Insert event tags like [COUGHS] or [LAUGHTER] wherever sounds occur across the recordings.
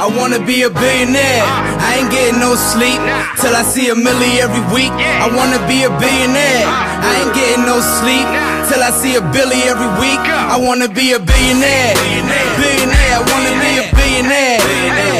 I wanna be a billionaire. Uh. I ain't getting no sleep till I see a milli every week. I wanna be a billionaire. Uh. I ain't getting no sleep till I see a billy every week. I wanna be a billionaire. Billionaire. I wanna be a billionaire.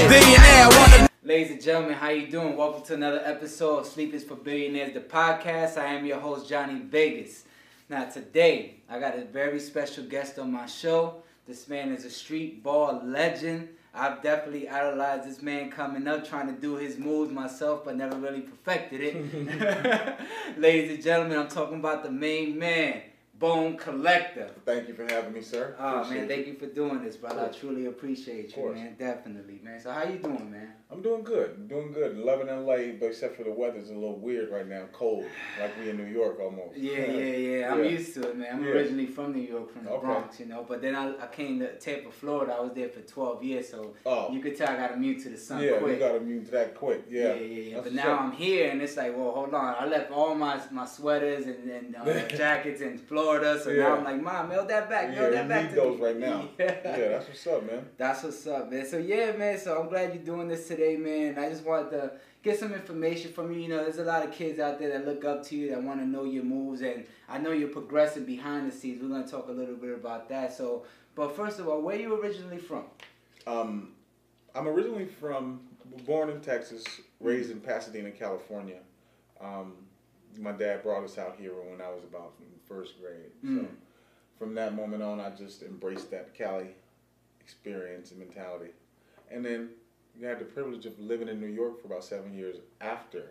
Billionaire. I wanna. Ladies and gentlemen, how you doing? Welcome to another episode of Sleep is for Billionaires, the podcast. I am your host, Johnny Vegas. Now, today, I got a very special guest on my show. This man is a street ball legend. I've definitely idolized this man coming up, trying to do his moves myself, but never really perfected it. [LAUGHS] [LAUGHS] Ladies and gentlemen, I'm talking about the main man, Bone Collector. Thank you for having me, sir. Oh Appreciate man, thank it. you for doing this, brother. I truly appreciate you, man. Definitely, man. So how you doing, man? I'm doing good. I'm doing good. Loving LA, but except for the weather's a little weird right now. Cold, like we in New York almost. Yeah, yeah, yeah. I'm Yeah. used to it, man. I'm Yeah. originally from New York, from the Okay. Bronx, you know. But then I, I came to Tampa, Florida. I was there for 12 years, so Oh. you could tell I got immune to the sun yeah, quick. you got immune to that quick. Yeah, yeah, yeah, yeah. But now. I'm here, and it's like, well, hold on. I left all my my sweaters and, and uh, [LAUGHS] jackets in Florida, so now I'm like, mom, mail that back, Yeah, mail that back need to those me. right now. [LAUGHS] Yeah. yeah, that's what's up, man. That's what's up, man. So yeah, man. So I'm glad you're doing this today, man. I just wanted to get some information from you. You know, there's a lot of kids out there that look up to you, that want to know your moves, and I know you're progressing behind the scenes. We're gonna talk a little bit about that. So, but first of all, where you originally from? Um, I'm originally from, born in Texas, raised in Pasadena, California. Um, my dad brought us out here when I was about first grade. Mm. So from that moment on, I just embraced that Cali experience and mentality. And then you had the privilege of living in New York for about seven years after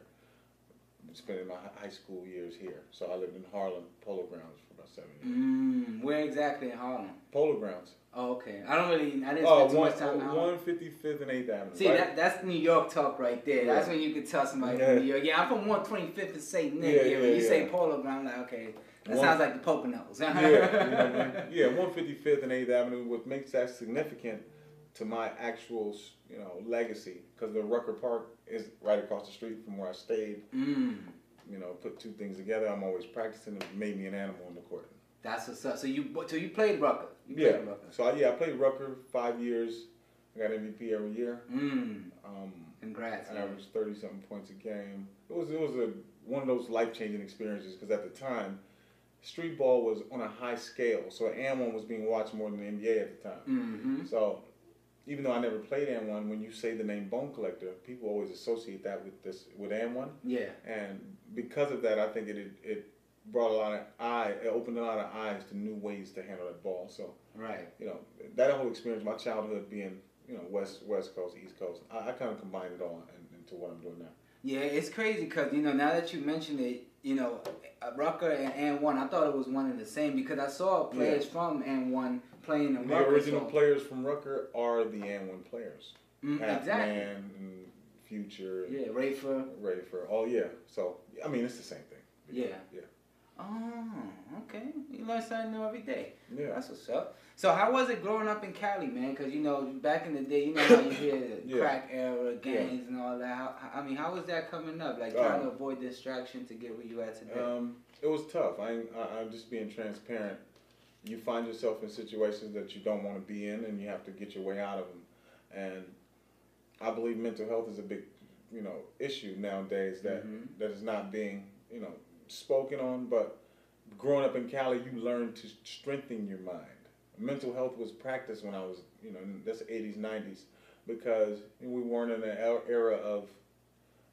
spending my high school years here. So I lived in Harlem Polo Grounds for about seven years. Mm, where exactly in Harlem? Polo Grounds. Oh, okay. I don't really. I didn't Oh, spend too one, much time in Harlem. 155th and 8th Avenue. See, right? that, that's New York talk right there. That's when you could tell somebody Yeah. from New York. Yeah, I'm from 125th and St. Nick. Yeah, Yeah, when yeah, you say. Polo Ground, I'm like, okay, that One- sounds like the Poconos. yeah, you know I [LAUGHS] yeah, 155th and 8th Avenue. What makes that significant to my actual, you know, legacy, because the Rucker Park is right across the street from where I stayed. Mm, You know, put two things together. I'm always practicing. It made me an animal on the court. that's what's up. So you, so you played Rucker. You Yeah. Rucker. So I, yeah, I played Rucker five years. I got MVP every year. Mm, Um, congrats. I man. averaged thirty something points a game. It was it was a one of those life changing experiences because at the time, street ball was on a high scale. So and one was being watched more than the NBA at the time. Mm-hmm. So even though I never played and one, when you say the name Bone Collector, people always associate that with this with and one, Yeah. and because of that, I think it it, brought a lot of eye, it opened a lot of eyes to new ways to handle that ball. So Right. you know that whole experience, my childhood being you know west west coast east coast, I, I kind of combined it all in, into what I'm doing now. Yeah, it's crazy because you know now that you mentioned it, you know, Rucker and and one, I thought it was one and the same because I saw players from and one playing in The Rucker. original so- players from Rucker are the and one players. Mm, exactly. And Future, and Yeah, Rafer. Ready for oh yeah. So I mean it's the same thing. Yeah. Yeah. Oh, okay. You learn something new every day. Yeah. That's what's up. So how was it growing up in Cali, man? Because you know back in the day, you know [COUGHS] how you hear the Yeah. crack era, gangs, and all that. How, I mean, how was that coming up? Like Um, trying to avoid distraction to get where you at today. Um, it was tough. I, I, I'm just being transparent. You find yourself in situations that you don't want to be in, and you have to get your way out of them. And I believe mental health is a big, you know, issue nowadays that Mhm. that is not being, you know, spoken on. But growing up in Cali, you learn to strengthen your mind. Mental health was practiced when I was, you know, that's 80s, 90s, because we weren't in an er- era of,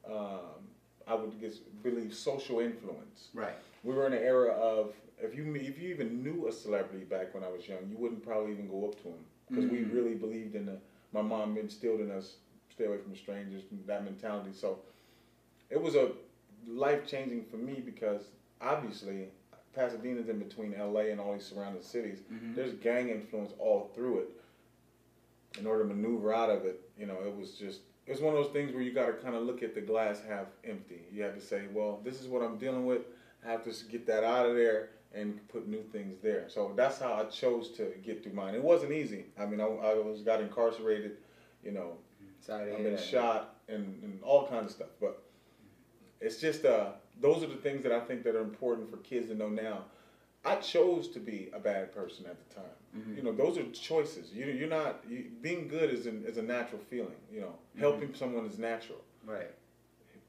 um, I would guess, believe social influence. right. We were in an era of if you if you even knew a celebrity back when I was young, you wouldn't probably even go up to him because we Mhm. really believed in the. My mom instilled in us stay away from strangers, that mentality. So it was a life changing for me because obviously Pasadena's in between LA and all these surrounding cities. Mhm. There's gang influence all through it. In order to maneuver out of it, you know, it was just it was one of those things where you got to kind of look at the glass half empty. You have to say, well, this is what I'm dealing with. I have to get that out of there and put new things there. So that's how I chose to get through mine. It wasn't easy. I mean, I, I was got incarcerated, you know, Sorry I've been that. shot and, and all kinds of stuff. But it's just uh, those are the things that I think that are important for kids to know now. I chose to be a bad person at the time. Mhm. You know, those are choices. You, you're not you, being good is an, is a natural feeling. You know, helping someone is natural. Right.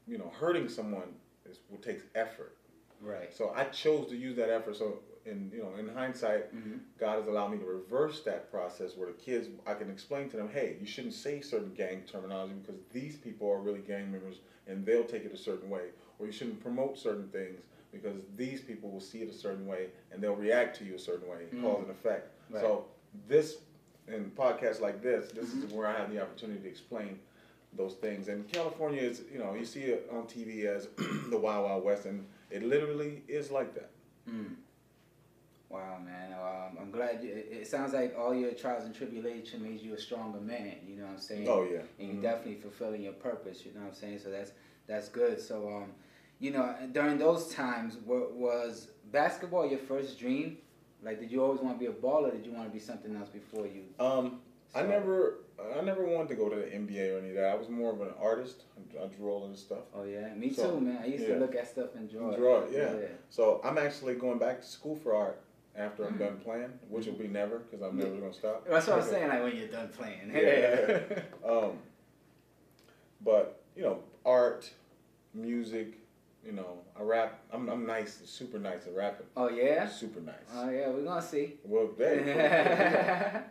You know, hurting someone is takes effort. Right. So I chose to use that effort. So in you know, in hindsight, Mhm. God has allowed me to reverse that process where the kids I can explain to them, hey, you shouldn't say certain gang terminology because these people are really gang members and they'll take it a certain way. Or you shouldn't promote certain things because these people will see it a certain way and they'll react to you a certain way, Mm. cause and effect. Right. So this in podcasts like this, this is where I have the opportunity to explain those things. And California is, you know, you see it on TV as [CLEARS THROAT] the Wild Wild West, and it literally is like that. Mm. Wow, man. Um, I'm glad. You, it, it sounds like all your trials and tribulation made you a stronger man. You know what I'm saying? Oh yeah. And you're Mhm. definitely fulfilling your purpose. You know what I'm saying? So that's that's good. So um, you know, during those times, wa- was basketball your first dream? Like, did you always want to be a baller? Or did you want to be something else before you? Um, I So- never, I never wanted to go to the NBA or any of that. I was more of an artist. I, I drew all of this stuff. Oh yeah, me So, too, man. I used yeah. to look at stuff and draw. it. Draw it, yeah. So I'm actually going back to school for art after I'm Mm. done playing, which will be never because I'm never gonna stop. That's what I'm [LAUGHS] saying. Like when you're done playing. Yeah. [LAUGHS] [LAUGHS] um, but you know, art, music. You know, I rap. I'm, I'm nice, super nice at rapping. oh yeah. Super nice. Oh yeah. We're gonna see. well, there.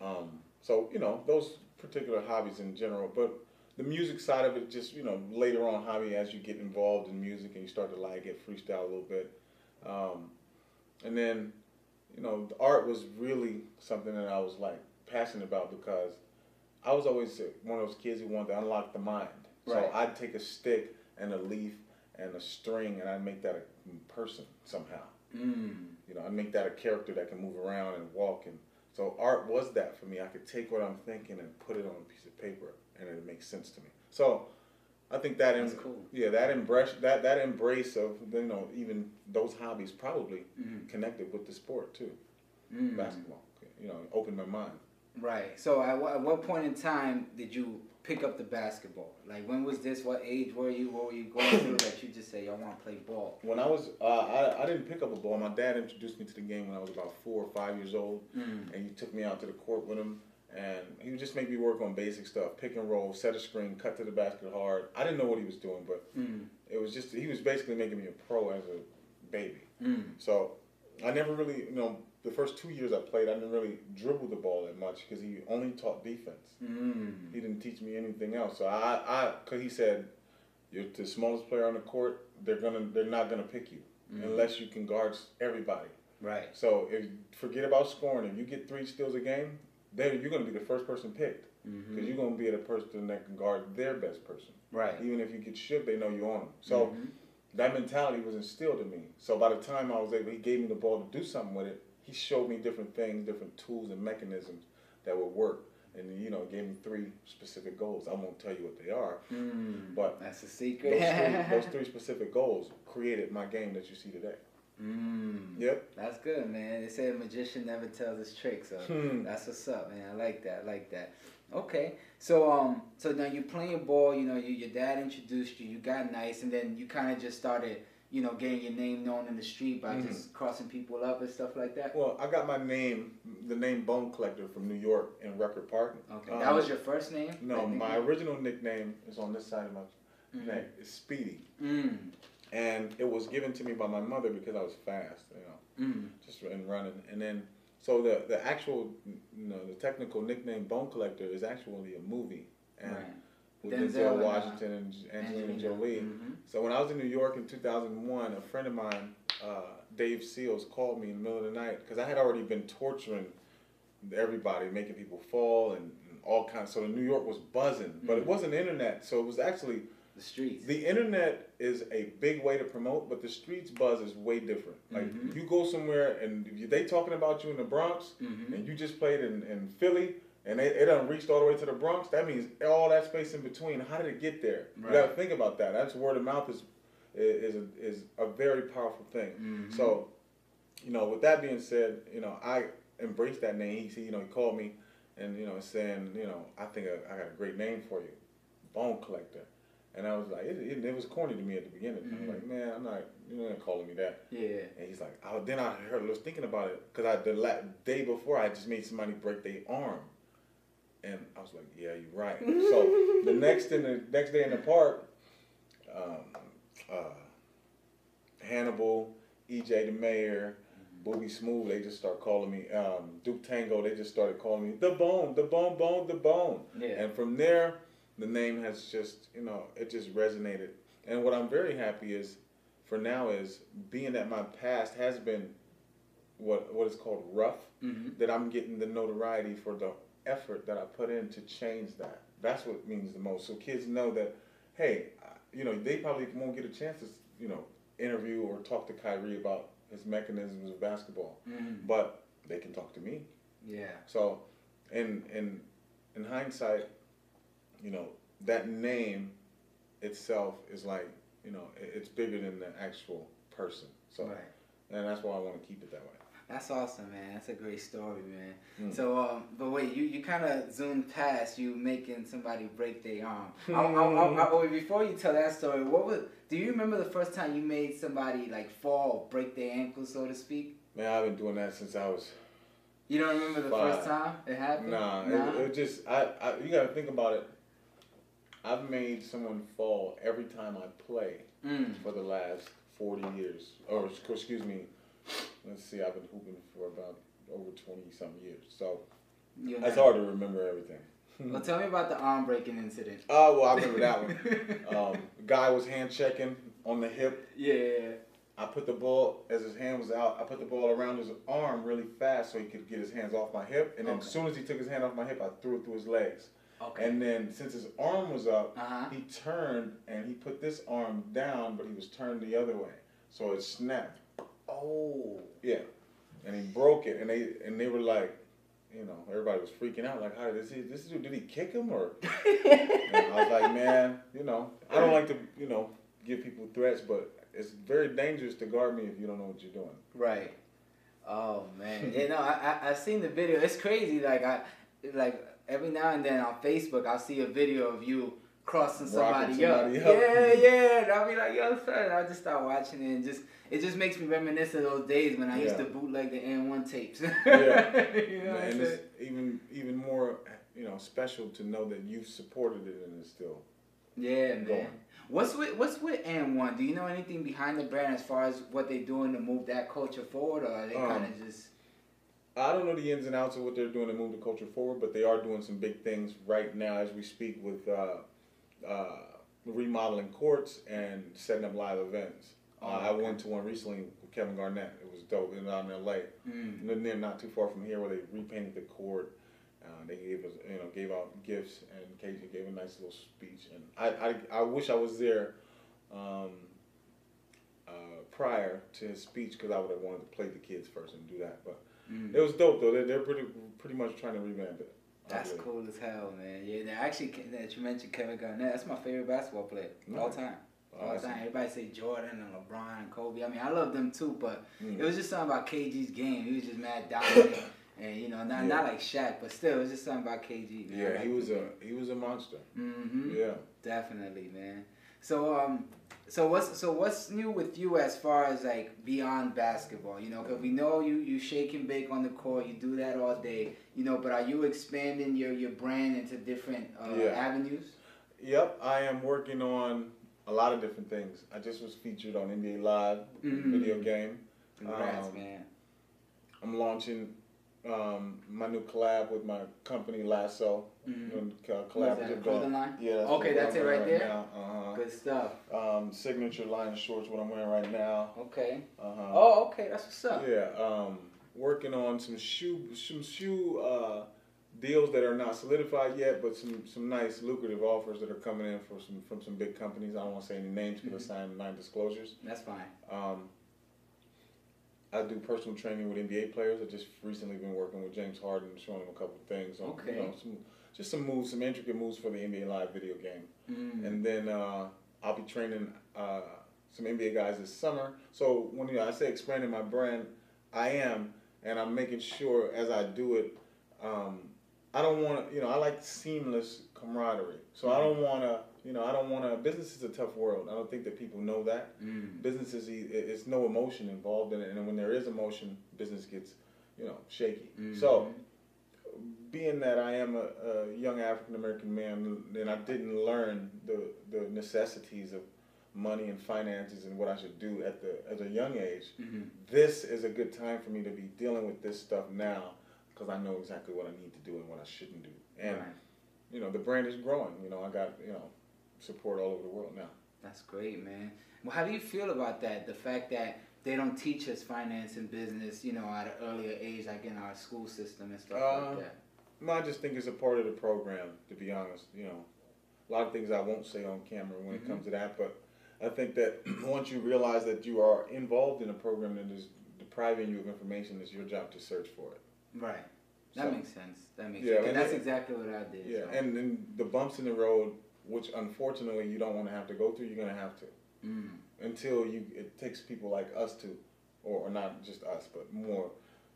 Um, so you know those particular hobbies in general, but the music side of it, just you know later on hobby as you get involved in music and you start to like it, freestyle a little bit, um, and then you know the art was really something that I was like passionate about because I was always one of those kids who wanted to unlock the mind. Right. So I'd take a stick and a leaf and a string and I'd make that a person somehow. mm. You know, I'd make that a character that can move around and walk, and so art was that for me. I could take what I'm thinking and put it on a piece of paper, and it makes sense to me. So, I think that That's em- cool. yeah, that embrace that that embrace of you know even those hobbies probably Mhm. connected with the sport too, Mm. basketball. You know, opened my mind. Right. So at what, at what point in time did you pick up the basketball? Like when was this? What age were you? What were you going through that you just say I want to play ball? When I was, uh, I, I didn't pick up a ball. My dad introduced me to the game when I was about four or five years old. Mm. and he took me out to the court with him and he would just make me work on basic stuff pick and roll set a screen cut to the basket hard i didn't know what he was doing but Mm. it was just he was basically making me a pro as a baby Mm. so i never really you know the first two years i played i didn't really dribble the ball that much because he only taught defense Mm. he didn't teach me anything else so i i because he said you're the smallest player on the court they're gonna they're not gonna pick you Mhm. unless you can guard everybody Right. so if forget about scoring. If you get three steals a game, then you're going to be the first person picked because Mhm. you're going to be the person that can guard their best person. Right. Even if you get shipped, they know you on them. So Mhm. that mentality was instilled in me. So by the time I was able, he gave me the ball to do something with it. He showed me different things, different tools and mechanisms that would work. And you know, gave me three specific goals. I won't tell you what they are, Mm. but that's a those secret. three, [LAUGHS] those three specific goals created my game that you see today. mm. Yep. That's good, man. They say a magician never tells his tricks, so Hmm. that's what's up, man. I like that. I like that. Okay, so um, so now you're playing ball. You know, you, your dad introduced you. You got nice, and then you kind of just started, you know, getting your name known in the street by Mhm. just crossing people up and stuff like that. Well, I got my name, the name Bone Collector from New York in Rucker Park. Okay, Um, that was your first name. No, my original nickname is on this side of my Mhm. neck. It's Speedy, Mm. and it was given to me by my mother because I was fast, you know, Mm. just in running. And then, so the the actual, you know, the technical nickname Bone Collector is actually a movie, and Right. With Denzel Denzel, Washington and Angelina Jolie. Mhm. So when I was in New York in 2001, a friend of mine, uh, Dave Seals, called me in the middle of the night because I had already been torturing everybody, making people fall and, and all kinds. So New York was buzzing, but it Mhm. wasn't internet. So it was actually The streets. the internet is a big way to promote, but the streets buzz is way different. Like Mhm. you go somewhere and they talking about you in the Bronx, Mhm. and you just played in, in Philly. And it, it done reached all the way to the Bronx. That means all that space in between. How did it get there? You Right. got to think about that. That's word of mouth is is a, is a very powerful thing. Mhm. So, you know, with that being said, you know, I embraced that name. He, you know, he called me, and you know, saying, you know, I think I, I got a great name for you, Bone Collector. And I was like, it, it, it was corny to me at the beginning. I Mhm. was like, man, I'm not, you're not calling me that. Yeah. And he's like, oh, then I heard, I was thinking about it because I the la- day before I just made somebody break their arm, and I was like, yeah, you're right. so the [LAUGHS] next in the next day in the park, um, uh, Hannibal, EJ the mayor, Booby Smooth, they just start calling me um, Duke Tango. They just started calling me the Bone, the Bone, Bone, the Bone. Yeah. And from there, the name has just, you know, it just resonated. And what I'm very happy is, for now, is being that my past has been what what is called rough, hmm that I'm getting the notoriety for the effort that I put in to change that. That's what means the most. So kids know that, hey, you know, they probably won't get a chance to, you know, interview or talk to Kyrie about his mechanisms of basketball, hmm but they can talk to me. Yeah. So, in in in hindsight, you know that name itself is like you know it's bigger than the actual person. So, Right. and that's why I want to keep it that way. That's awesome, man. That's a great story, man. Mm. So, um, but wait, you, you kind of zoomed past you making somebody break their arm. I, I, I, I, wait, before you tell that story, what was? Do you remember the first time you made somebody like fall, break their ankle, so to speak? Man, I've been doing that since I was. You don't remember the Five. first time it happened? Nah, It, it just I, I you got to think about it. I've made someone fall every time I play Mm. for the last forty years, or excuse me. Let's see, I've been hooping for about over twenty some years, so You it's hard to remember everything. Well, tell me about the arm breaking incident. Oh well, I remember that one. [LAUGHS] Um, guy was hand checking on the hip. yeah. I put the ball as his hand was out. I put the ball around his arm really fast so he could get his hands off my hip. And then Okay. as soon as he took his hand off my hip, I threw it through his legs. Okay. And then since his arm was up, Uh huh. he turned and he put this arm down, but he was turned the other way, so it snapped. Oh. Yeah, and he broke it, and they and they were like, you know, everybody was freaking out, like, how did this this dude did he kick him or? [LAUGHS] I was like, man, you know, I don't like to, you know, give people threats, but it's very dangerous to guard me if you don't know what you're doing. Right. Oh man. [LAUGHS] you know, I, I I seen the video. It's crazy. Like I like every now and then on Facebook I'll see a video of you crossing Rocking somebody, up. up. Yeah, yeah. And I'll be like, yo, son, I'll just start watching it and just it just makes me reminisce of those days when I used to bootleg the N one tapes. [LAUGHS] Yeah. you know and it's even even more, you know, special to know that you've supported it and it's still. Yeah, man. What's with what's with N one? Do you know anything behind the brand as far as what they're doing to move that culture forward, or are they Um, kind of just I don't know the ins and outs of what they're doing to move the culture forward, but they are doing some big things right now as we speak with uh, uh, remodeling courts and setting up live events. Oh, uh, I went to one recently with Kevin Garnett. It was dope. It was out in L.A. Mm. And then not too far from here, where they repainted the court. Uh, they gave us, you know, gave out gifts, and KG gave a nice little speech. And I, I, I wish I was there um, uh, prior to his speech because I would have wanted to play the kids first and do that. But Mm. it was dope though. They're, they're pretty pretty much trying to revamp it. That's cool as hell, man. Yeah, actually that you mentioned Kevin Garnett. That's my favorite basketball player all time. All time. Everybody say Jordan and LeBron and Kobe. I mean, I love them too, but Mm. it was just something about KG's game. He was just mad dominant, [COUGHS] and you know, not Yeah. not like Shaq, but still, it was just something about KG. Man. Yeah, he was a he was a monster. Mm-hmm. Yeah. Definitely, man. So um, so what's so what's new with you as far as like beyond basketball? You know, because we know you you shake and bake on the court, you do that all day. You know, but are you expanding your your brand into different uh, Yeah. avenues? Yep, I am working on a lot of different things. I just was featured on NBA Live Mhm. video game. Congrats, Um, man. I'm launching um, my new collab with my company Lasso. Mhm. Doing, uh, collaborative that, clothing line? Yeah. That's Okay, that's it wearing right there? Now. Uh-huh. Good stuff. Um, signature line of shorts, what I'm wearing right now. Okay. Uh-huh. Oh, okay, that's what's up. Yeah, um, working on some shoe some shoe uh, deals that are not solidified yet, but some some nice lucrative offers that are coming in for some from some big companies. I don't want to say any names because I signed non disclosures. That's fine. Um, I do personal training with NBA players. I just recently been working with James Harden, showing him a couple of things on Okay. you know some just some moves, some intricate moves for the NBA Live video game. Mm. And then uh, I'll be training uh, some NBA guys this summer. So when you know, I say expanding my brand, I am, and I'm making sure as I do it, um, I don't want to, you know, I like seamless camaraderie. So I don't want to, you know, I don't want to. Business is a tough world. I don't think that people know that. Mm. Business is it's no emotion involved in it, and when there is emotion, business gets, you know, shaky. Mhm. So, being that I am a, a young African American man, and I didn't learn the the necessities of money and finances and what I should do at the at a young age, Mhm. this is a good time for me to be dealing with this stuff now because I know exactly what I need to do and what I shouldn't do. And Right. you know, the brand is growing. You know, I got you know support all over the world now. That's great, man. Well, how do you feel about that? The fact that they don't teach us finance and business, you know, at an earlier age, like in our school system and stuff Uh, like that. No, I just think it's a part of the program. To be honest, you know, a lot of things I won't say on camera when Mhm. it comes to that, but I think that [CLEARS THROAT] once you realize that you are involved in a program that is depriving you of information, it's your job to search for it. Right. That So- makes sense. That makes Yeah, sense. and that's it- exactly what I did. Yeah, so. and then the bumps in the road, which unfortunately you don't want to have to go through, you're gonna have to Mm. Until you. It takes people like us to, or, or not just us, but more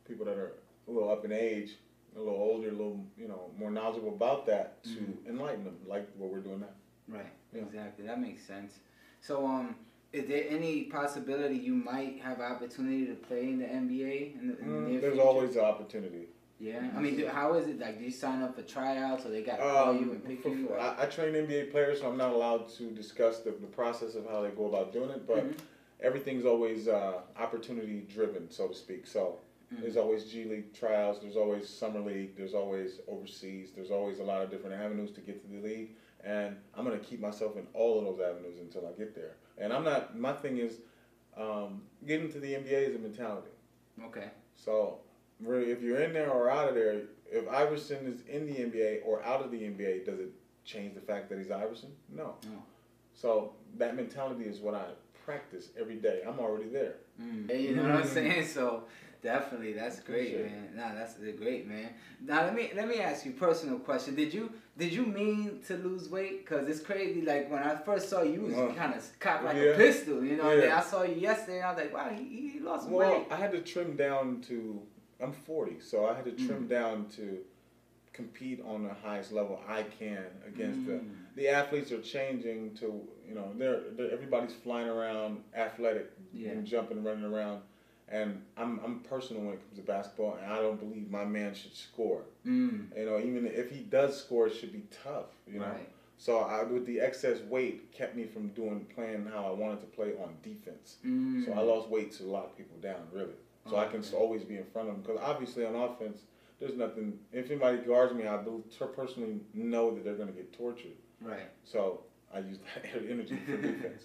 people that are a little up in age, a little older, a little you know more knowledgeable about that to Mhm. enlighten them, like what we're doing now. Right. Yeah. Exactly. That makes sense. So, um, is there any possibility you might have opportunity to play in the NBA in the, in the Mm, there's future? always an opportunity. Yeah. I mean, do, how is it? Like, do you sign up for tryouts, or they got to call you and pick Um, for- you? or- I, I train NBA players, so I'm not allowed to discuss the, the process of how they go about doing it, but Mhm. everything's always uh, opportunity driven, so to speak. So Mhm. there's always G League tryouts, there's always summer league, there's always overseas, there's always a lot of different avenues to get to the league, and I'm gonna keep myself in all of those avenues until I get there. And I'm not. My thing is, um, getting to the NBA is a mentality. Okay. So, really, if you're in there or out of there, if Iverson is in the NBA or out of the NBA, does it change the fact that he's Iverson? No. No. So that mentality is what I practice every day. I'm already there. Mm. Yeah, you know what I'm [LAUGHS] saying? So definitely, that's great, Appreciate it. man. Nah, that's uh, great, man. Now let me let me ask you a personal question. Did you did you mean to lose weight? Cause it's crazy. Like when I first saw you, you was Uh, kind of cocked like a pistol, you know. Yeah. I saw you yesterday, and I was like, wow, he, he lost Well, weight. I had to trim down to. I'm 40, so I had to trim Mm. down to compete on the highest level I can against the Mm. the athletes are changing to you know they're, they're everybody's flying around athletic Yeah. and jumping running around and I'm I'm personal when it comes to basketball and I don't believe my man should score Mm. you know even if he does score it should be tough you know Right. so I with the excess weight kept me from doing playing how I wanted to play on defense Mm. so I lost weight to lock people down really so I can always be in front of them because obviously on offense there's nothing if anybody guards me I personally know that they're going to get tortured Right. so I use that [LAUGHS] energy for [LAUGHS] defense.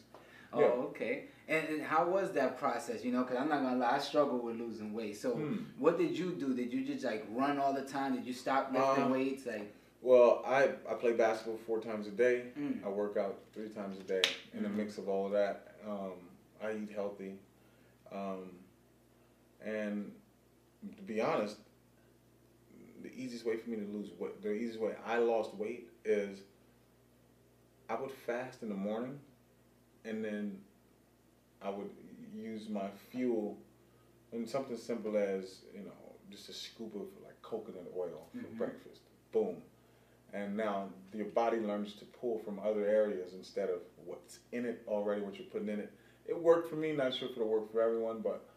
Oh, Yeah. okay. And, and how was that process? You know, because I'm not gonna lie, I struggle with losing weight. So, Hmm. what did you do? Did you just like run all the time? Did you stop lifting Uh, weights? Like, Well, I, I play basketball four times a day. Mm. I work out three times a day. In a Mhm. mix of all of that, um, I eat healthy. Um, and to be honest, the easiest way for me to lose weight, the easiest way I lost weight is I would fast in the morning, and then I would use my fuel and something simple as you know just a scoop of like coconut oil for Mhm. breakfast. Boom, and now your body learns to pull from other areas instead of what's in it already, what you're putting in it. It worked for me. Not sure if it'll work for everyone, but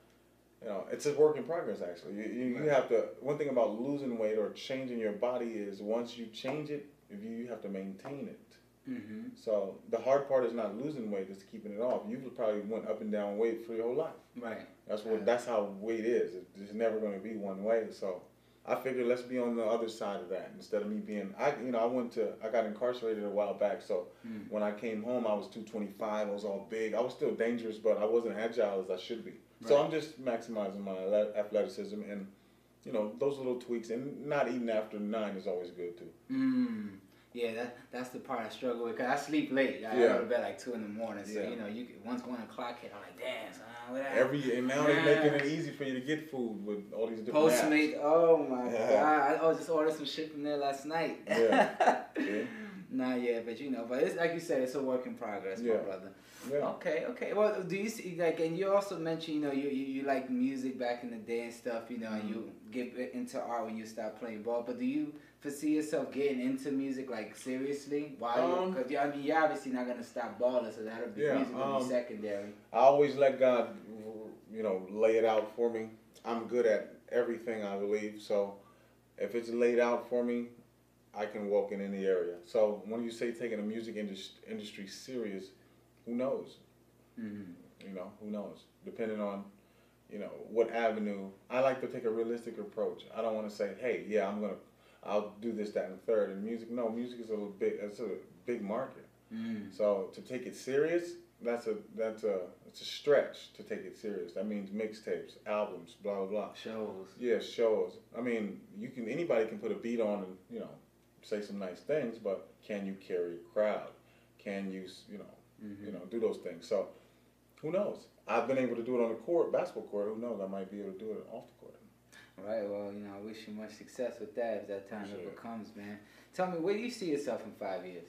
you know, it's a work in progress. Actually, you, you, you have to. One thing about losing weight or changing your body is once you change it, you, you have to maintain it. mm-hmm. So the hard part is not losing weight; it's keeping it off. You probably went up and down weight for your whole life. right. That's what. That's how weight is. It's never going to be one way. So I figured let's be on the other side of that instead of me being. I you know I went to I got incarcerated a while back. So Mm. when I came home, I was 225. I was all big. I was still dangerous, but I wasn't agile as I should be. So I'm just maximizing my athleticism and. You know those little tweaks, and not eating after nine is always good too. Mm. Yeah, that that's the part I struggle with. Cause I sleep late. I Yeah. go to bed like two in the morning. So Yeah. you know, you once one o'clock hit, I'm like, damn, son? Every and now they're making it easy for you to get food with all these different apps. Oh my Yeah. god! I, I was just ordered some shit from there last night. Yeah. [LAUGHS] Yeah. Nah, yeah, but you know, but it's like you said, it's a work in progress, my Yeah. brother. Yeah. Okay, okay. Well, do you see like, and you also mentioned, you know, you you, you like music back in the day and stuff, you know, and you Mm-hmm. get into art when you stop playing ball. But do you foresee yourself getting into music like seriously? Why? Um, Because I mean, you're obviously not gonna stop balling, so that'll be Yeah, music will um, be secondary. I always let God, you know, lay it out for me. I'm good at everything, I believe. So if it's laid out for me, I can walk in any area. So when you say taking the music indus- industry serious, who knows? hmm You know, who knows? Depending on, you know, what avenue. I like to take a realistic approach. I don't want to say, hey, yeah, I'm gonna, I'll do this, that, and third. And music, no, music is a little big. It's a big market. Mm. So to take it serious, that's a that's a it's a stretch to take it serious. That means mixtapes, albums, blah blah blah. Shows. Yeah, shows. I mean, you can anybody can put a beat on and you know say some nice things, but can you carry a crowd? Can you you know Mhm. you know do those things? So who knows? I've been able to do it on the court, basketball court. Who knows? I might be able to do it off the court. Right. Well, you know, I wish you much success with that if that time Sure. ever comes, man. Tell me, where do you see yourself in five years?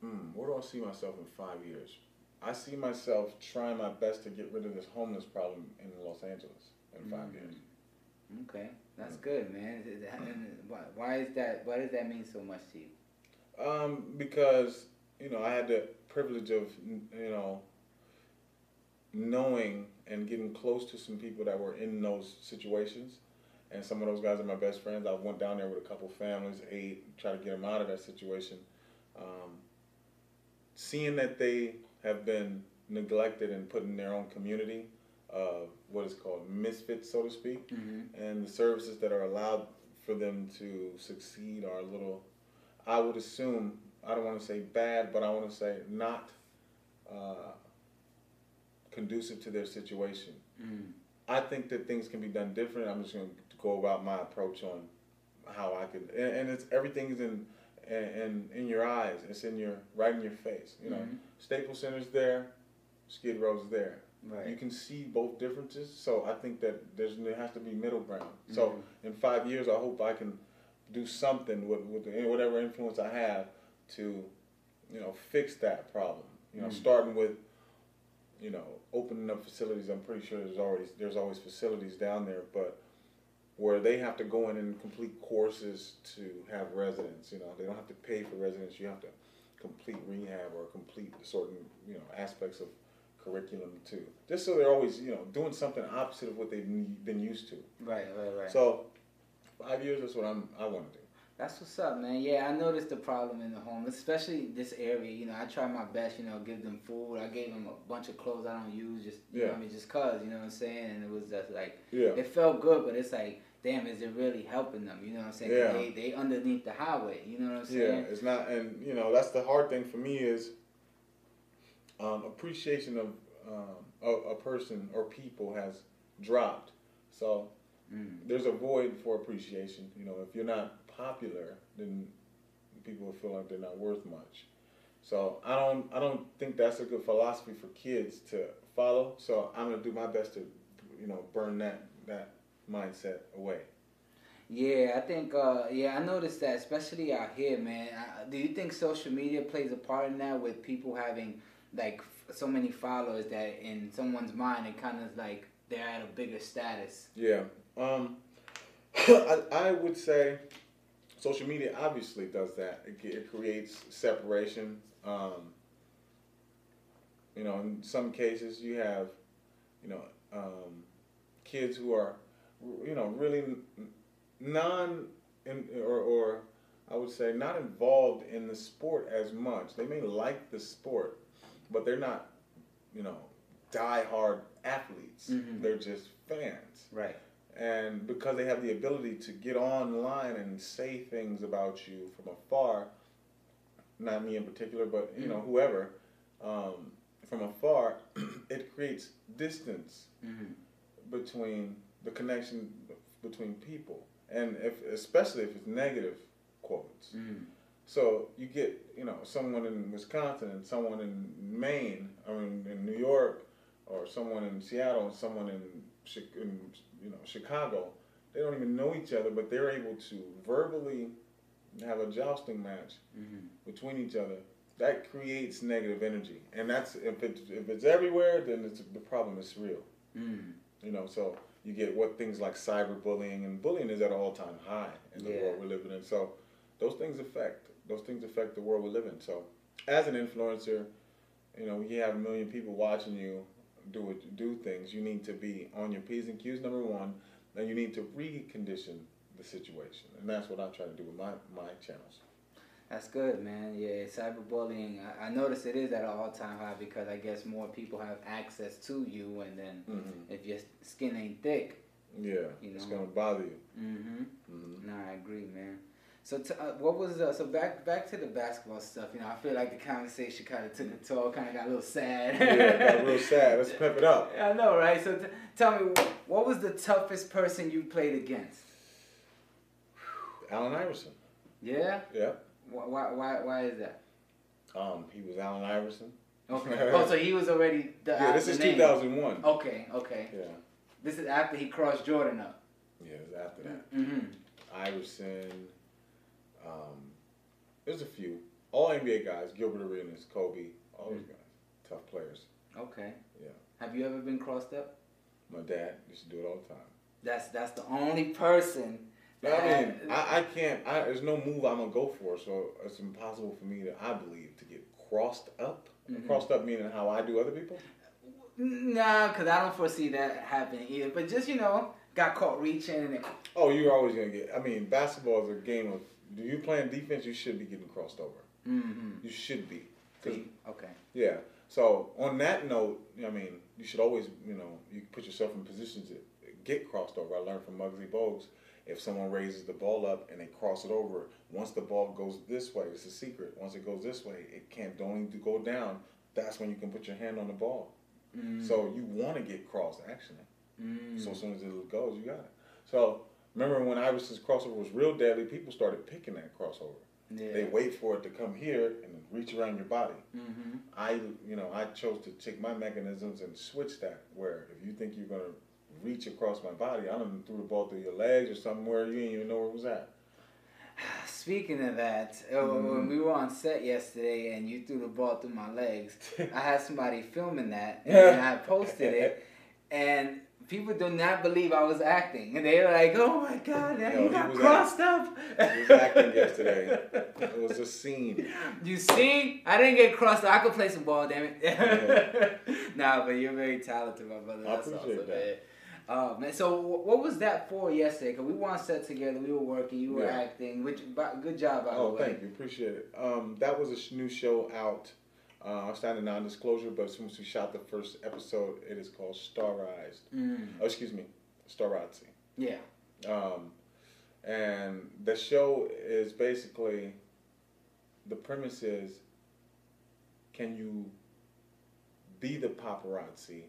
Hmm, where do I see myself in five years? I see myself trying my best to get rid of this homeless problem in Los Angeles in five Mm. years. Okay, that's good, man. Why is that? Why does that mean so much to you? Um, because you know I had the privilege of you know knowing and getting close to some people that were in those situations, and some of those guys are my best friends. I went down there with a couple families, ate, try to get them out of that situation. Um, seeing that they have been neglected and put in their own community, uh, what is called misfits, so to speak, Mm-hmm. and the services that are allowed for them to succeed are a little, I would assume, I don't want to say bad, but I want to say not uh, conducive to their situation. Mm. I think that things can be done different. I'm just going to go about my approach on how I could, and, and it's everything's in, in in your eyes. It's in your right in your face. You know, Mhm. Staples Center's there, Skid Row's there. Right. You can see both differences. So I think that there's there has to be middle ground. So Mhm. in five years, I hope I can do something with with the, whatever influence I have to, you know, fix that problem. You know, Mhm. starting with, you know, opening up facilities. I'm pretty sure there's already there's always facilities down there, but where they have to go in and complete courses to have residents. You know, they don't have to pay for residents. You have to complete rehab or complete certain you know aspects of curriculum too. Just so they're always you know doing something opposite of what they've been used to. Right. Right. Right. So five years. That's what I'm. I want to do. That's what's up, man. Yeah, I noticed the problem in the home, especially this area. You know, I try my best. You know, give them food. I gave them a bunch of clothes I don't use, just you know, Yeah. what I mean, just cause. You know what I'm saying? And it was just like Yeah. it felt good, but it's like, damn, is it really helping them? You know what I'm saying? Yeah. They they underneath the highway. You know what I'm saying? Yeah, it's not, and you know that's the hard thing for me is um, appreciation of um, a, a person or people has dropped. So Mm. there's a void for appreciation. You know, if you're not popular, then people will feel like they're not worth much. So I don't, I don't think that's a good philosophy for kids to follow. So I'm gonna do my best to, you know, burn that that mindset away. Yeah, I think. Uh, yeah, I noticed that, especially out here, man. I, do you think social media plays a part in that, with people having like so many followers that in someone's mind it kind of like they're at a bigger status? Yeah. Um, [COUGHS] I, I would say social media obviously does that. It, it creates separation. Um, you know, in some cases you have, you know, um, kids who are, you know, really non, in, or, or I would say not involved in the sport as much. They may like the sport, but they're not, you know, die-hard athletes. Mhm. They're just fans Right. and because they have the ability to get online and say things about you from afar not me in particular but you know whoever um, from afar [CLEARS THROAT] it creates distance Mm-hmm. between the connection between people and if especially if it's negative quotes Mm-hmm. So you get, you know, someone in Wisconsin and someone in Maine, I mean, in New York, or someone in Seattle and someone in, in, you know, Chicago. They don't even know each other, but they're able to verbally have a jousting match Mm-hmm. between each other. That creates negative energy, and that's if it's if it's everywhere, then it's the problem is real. Mm-hmm. You know, so You get what things like cyberbullying and bullying is at an all time high in the Yeah. world we're living in. So those things affect those things affect the world we live in. So as an influencer, you know, you have a million people watching you do it, do things. You need to be on your p's and q's. Number one, and you need to recondition the situation, and that's what I try to do with my my channels. That's good, man. Yeah, cyberbullying. I, I notice it is at an all-time high because I guess more people have access to you, and then Mm-hmm. if your skin ain't thick, Yeah, You it's gonna bother you. mm-hmm. Mm-hmm. No, I agree, man. So, t- uh, what was uh, so back back to the basketball stuff? You know, I feel like the conversation kind of took a toll, kind of got a little sad. yeah, got real sad. Let's pep it up. [LAUGHS] I know, right? So, t- tell me, what was the toughest person you played against? Allen Iverson. Yeah. Yeah. Why? Why? Why, is that? Um, he was Allen Iverson. Okay. [LAUGHS] oh, so he was already the. Yeah, this is name. 2001. Okay. Okay. Yeah. This is after he crossed Jordan up. Yeah, it was after that. Mm-hmm. Iverson. Um, there's a few. All NBA guys. Gilbert Arenas, Kobe, all those guys. Tough players. Okay. Yeah. Have you ever been crossed up? My dad used to do it all the time. That's that's the only person. I mean, I, I can't. I, there's no move I'm gonna go for, so it's impossible for me to. I believe to get crossed up. Mhm. Crossed up meaning how I do other people. Nah, because I don't foresee that happening either. But just, you know, got caught reaching and it, Oh, you're always gonna get. I mean, basketball is a game of. Do you playing defense? You should be getting crossed over. mm-hmm. You should be. Okay. yeah. So on that note, I mean, you should always, you know, you put yourself in positions to get crossed over. I learned from Muggsy Bogues. If someone raises the ball up and they cross it over, once the ball goes this way, it's a secret. Once it goes this way, it can't don't need to go down. That's when you can put your hand on the ball. Mm. So you want to get crossed actually. Mm. So as soon as it goes, you got it. So remember when Iverson's crossover was real deadly, people started picking that crossover. yeah. They wait for it to come here and reach around your body. Mm-hmm. I, you know, I chose to take my mechanisms and switch that. Where if you think you're gonna reach across my body, I done threw the ball through your legs or somewhere you didn't even know where it was at. [SIGHS] Speaking of that, uh, Mhm. when we were on set yesterday and you threw the ball through my legs, [LAUGHS] I had somebody filming that [LAUGHS] and I posted it, and people do not believe I was acting, and they were like, "Oh my God, you got crossed up." He was acting yesterday. It was a scene. [LAUGHS] You see, I didn't get crossed. up. I could play some ball, damn it. [LAUGHS] nah, but you're very talented, my brother. I That's appreciate awesome, that. man. Uh, man, so what was that for yesterday? Cause we were on set together, we were working, you were Yeah. acting. Which, by, good job, by Oh, the way. Oh, thank you, appreciate it. Um, that was a new show out. Uh, I signed a non-disclosure, but as soon as we shot the first episode, it is called Starized. Mm, Oh, excuse me, Starazzi. yeah. Um, and the show is basically the premise is can you be the paparazzi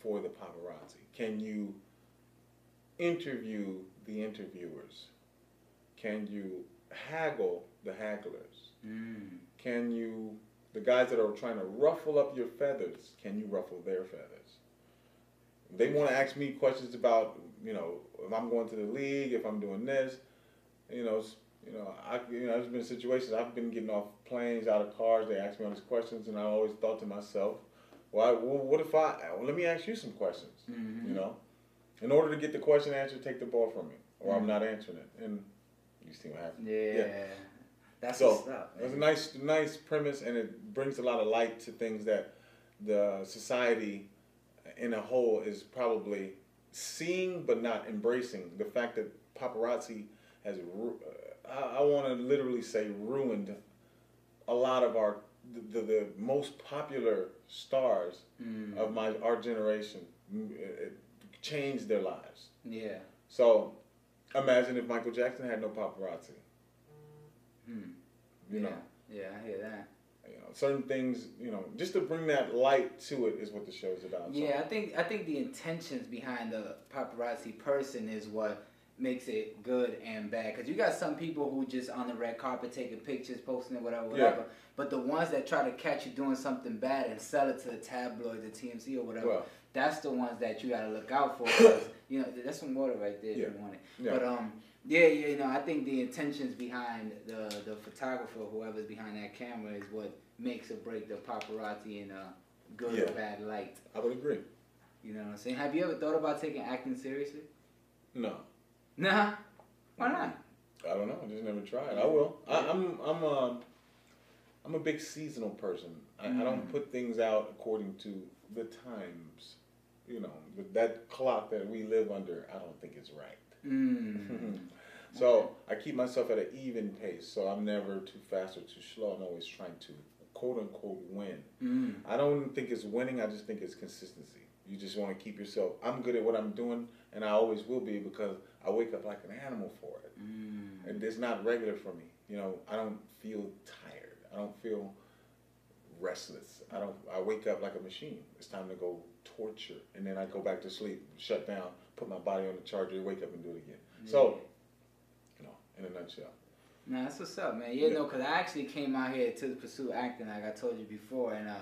for the paparazzi? Can you interview the interviewers? Can you haggle the hagglers? Mm, Can you, the guys that are trying to ruffle up your feathers, can you ruffle their feathers? They want to ask me questions about, you know, if I'm going to the league, if I'm doing this, you know, you know, I, you know, there's been situations I've been getting off planes, out of cars. They ask me all these questions, and I always thought to myself, well, what if I? Well, let me ask you some questions. mhm. You know, in order to get the question answered, take the ball from me, or Mhm. I'm not answering it, and you see what happens. Yeah. Yeah. That's So, what's up. It's a nice, nice premise, and it brings a lot of light to things that the society in a whole is probably seeing but not embracing. The fact that paparazzi has, uh, I, I want to literally say, ruined a lot of our the, the, the most popular stars Mm, of my our generation. Changed their lives. yeah. So, imagine if Michael Jackson had no paparazzi. Mm, You yeah. know. Yeah, I hear that. you know, certain things, you know, just to bring that light to it is what the show is about. So, Yeah, I think I think the intentions behind the paparazzi person is what makes it good and bad. Cause you got some people who just on the red carpet taking pictures, posting it, whatever, whatever. But the ones that try to catch you doing something bad and sell it to the tabloid, the TMZ or whatever, Well, that's the ones that you gotta look out for. [COUGHS] 'cause, you know, that's some water right there if you want it. yeah. But um, yeah, yeah, you know, I think the intentions behind the the photographer, whoever's behind that camera, is what makes or break the paparazzi in a good Yeah. or bad light. I would agree. You know what I'm saying? Have you ever thought about taking acting seriously? No, Nah. Why not? I don't know. I just never tried. I will. I, I'm I'm a I'm a big seasonal person. I, I don't Mm. put things out according to the times. You know, but that clock that we live under, I don't think is right. Mm. [LAUGHS] So I keep myself at an even pace. So I'm never too fast or too slow. I'm always trying to quote unquote win. Mm. I don't think it's winning. I just think it's consistency. You just want to keep yourself. I'm good at what I'm doing, and I always will be because I wake up like an animal for it. Mm. And it's not regular for me. You know, I don't feel tired. I don't feel restless. I don't. I wake up like a machine. It's time to go torture, and then I go back to sleep, shut down, put my body on the charger, wake up and do it again. So, you know, in a nutshell. Nah, that's what's up, man. Yeah, Yeah. no, because I actually came out here to pursue acting, like I told you before, and uh,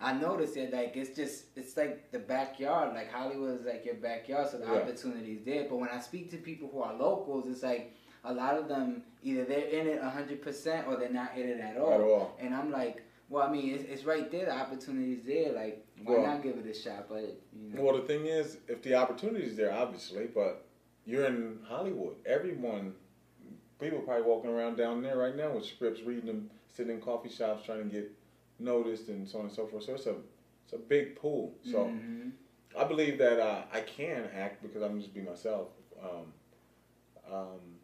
I noticed that like it's just it's like the backyard, like Hollywood is like your backyard, so the Yeah. opportunities there. But when I speak to people who are locals, it's like a lot of them either they're in it hundred percent or they're not in it at all. At all. And I'm like, well, I mean, it's, it's right there. The opportunities there. Like, why Well- not give it a shot? But you know, Well, the thing is, if the opportunity is there, obviously, but you're in Hollywood. Everyone, people probably walking around down there right now with scripts, reading them, sitting in coffee shops trying to get noticed and so on and so forth. So it's a it's a big pool. So Mhm. I believe that uh, I can act because I'm just be myself. Um, um,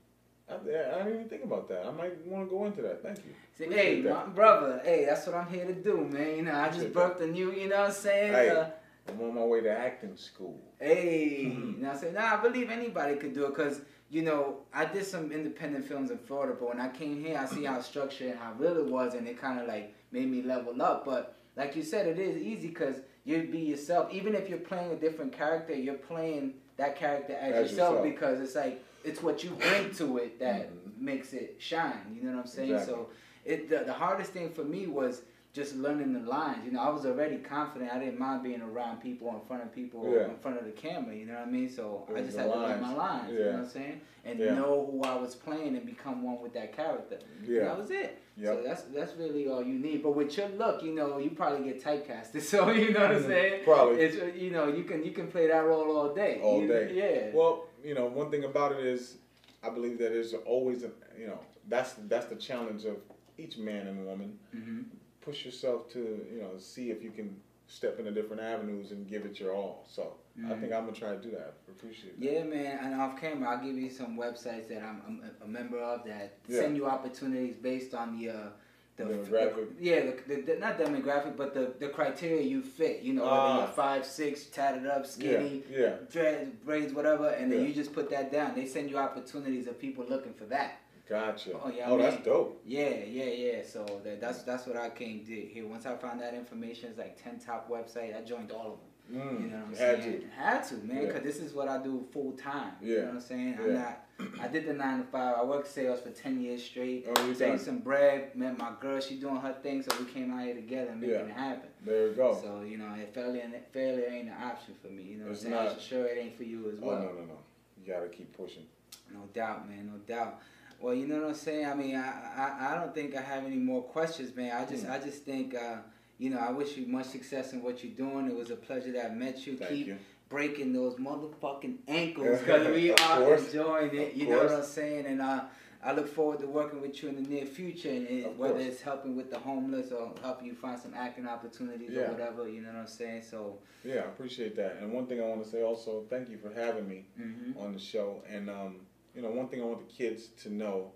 I, I didn't even think about that. I might want to go into that. Thank you. Say, Appreciate hey, my brother, hey, that's what I'm here to do, man. You know, I just birthed a new, you know what I'm saying? Hey. Uh, I'm on my way to acting school. hey, Mhm. you know what I'm saying? Nah, I believe anybody could do it because, you know, I did some independent films in Florida, but when I came here, I see how [COUGHS] structured and how real it was, and it kind of like made me level up. But like you said, it is easy because you be yourself. Even if you're playing a different character, you're playing that character as, As yourself, yourself. because it's like it's what you bring to it that Mhm. makes it shine. You know what I'm saying? Exactly. So it the, the hardest thing for me was just learning the lines. You know, I was already confident. I didn't mind being around people, in front of people, Yeah. in front of the camera. You know what I mean? So I just had to learn my lines. You know what I'm saying? And Yeah. know who I was playing and become one with that character. And Yeah. that was it. Yep. So that's that's really all you need. But with your look, you know, you probably get typecasted. [LAUGHS] So you know what I'm Mhm. saying? Probably. It's you know you can you can play that role all day. All You- day. Yeah. Well, you know, one thing about it is, I believe that there's always a, you know, that's that's the challenge of each man and woman. hmm Push yourself to, you know, see if you can step into different avenues and give it your all. So I Mhm. think I'm gonna try to do that. Appreciate that. Yeah, man. And off camera, I'll give you some websites that I'm, I'm a member of that Yeah. send you opportunities based on the. Uh, the, Demographic. the- yeah, the, the, not demographic, but the, the criteria you fit. You know, whether Ah. you're five, six, tatted up, skinny, Yeah, yeah. dreads, braids, whatever, and then Yeah. you just put that down. They send you opportunities of people looking for that. Gotcha. Oh, yeah, oh I that's dope. Yeah, yeah, yeah. So that, that's that's what I came did here. Once I found that information, it's like ten top website. I joined all of them. Mm, You know what I'm had saying? to. Had to, man, Yeah. because this is what I do full time. You Yeah. know what I'm saying? I'm not. I did the nine to five. I worked sales for ten years straight. Oh, you Saved some bread. Met my girl. She doing her thing, so we came out here together and making Yeah. it happen. There we go. So you know, failure, failure ain't an option for me. You know what I'm It's saying? not. Sure it ain't for you as oh well. no, no, no. You gotta keep pushing. No doubt, man. No doubt. Well, you know what I'm saying. I mean, I I, I don't think I have any more questions, man. I just Hmm. I just think. uh you know, I wish you much success in what you're doing. It was a pleasure that I met you. Thank Keep you. Breaking those motherfucking ankles because we are course. enjoying it. Of You know what. I'm saying? And uh, I look forward to working with you in the near future, and, and whether course. it's helping with the homeless or helping you find some acting opportunities or whatever. You know what I'm saying? So, Yeah, I appreciate that. And one thing I want to say also, thank you for having me hmm on the show. And um, you know, one thing I want the kids to know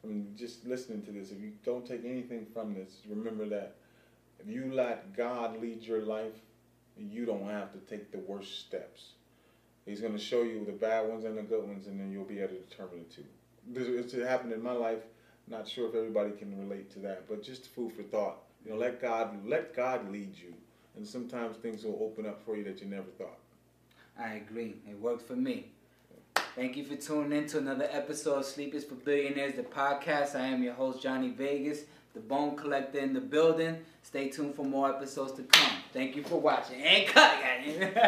from just listening to this, if you don't take anything from this, remember that if you let God lead your life, you don't have to take the worst steps. He's going to show you the bad ones and the good ones, and then you'll be able to determine the two. This it's happened in my life. Not sure if everybody can relate to that, but just food for thought. You know, let God let God lead you, and sometimes things will open up for you that you never thought. I agree. It worked for me. Thank you for tuning in to another episode of Sleep is for Billionaires, the podcast. I am your host, Johnny Vegas, the Bone Collector in the building. Stay tuned for more episodes to come. Thank you for watching. And cut it. [LAUGHS]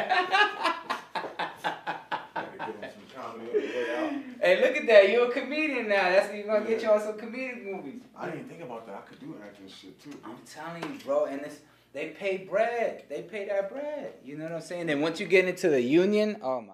hey, look at that. You're a comedian now. That's you're gonna get you on some comedic movies. I didn't think about that. I could do acting shit too. I'm telling you, bro, and it's they pay bread. They pay that bread. You know what I'm saying? And once you get into the union, oh my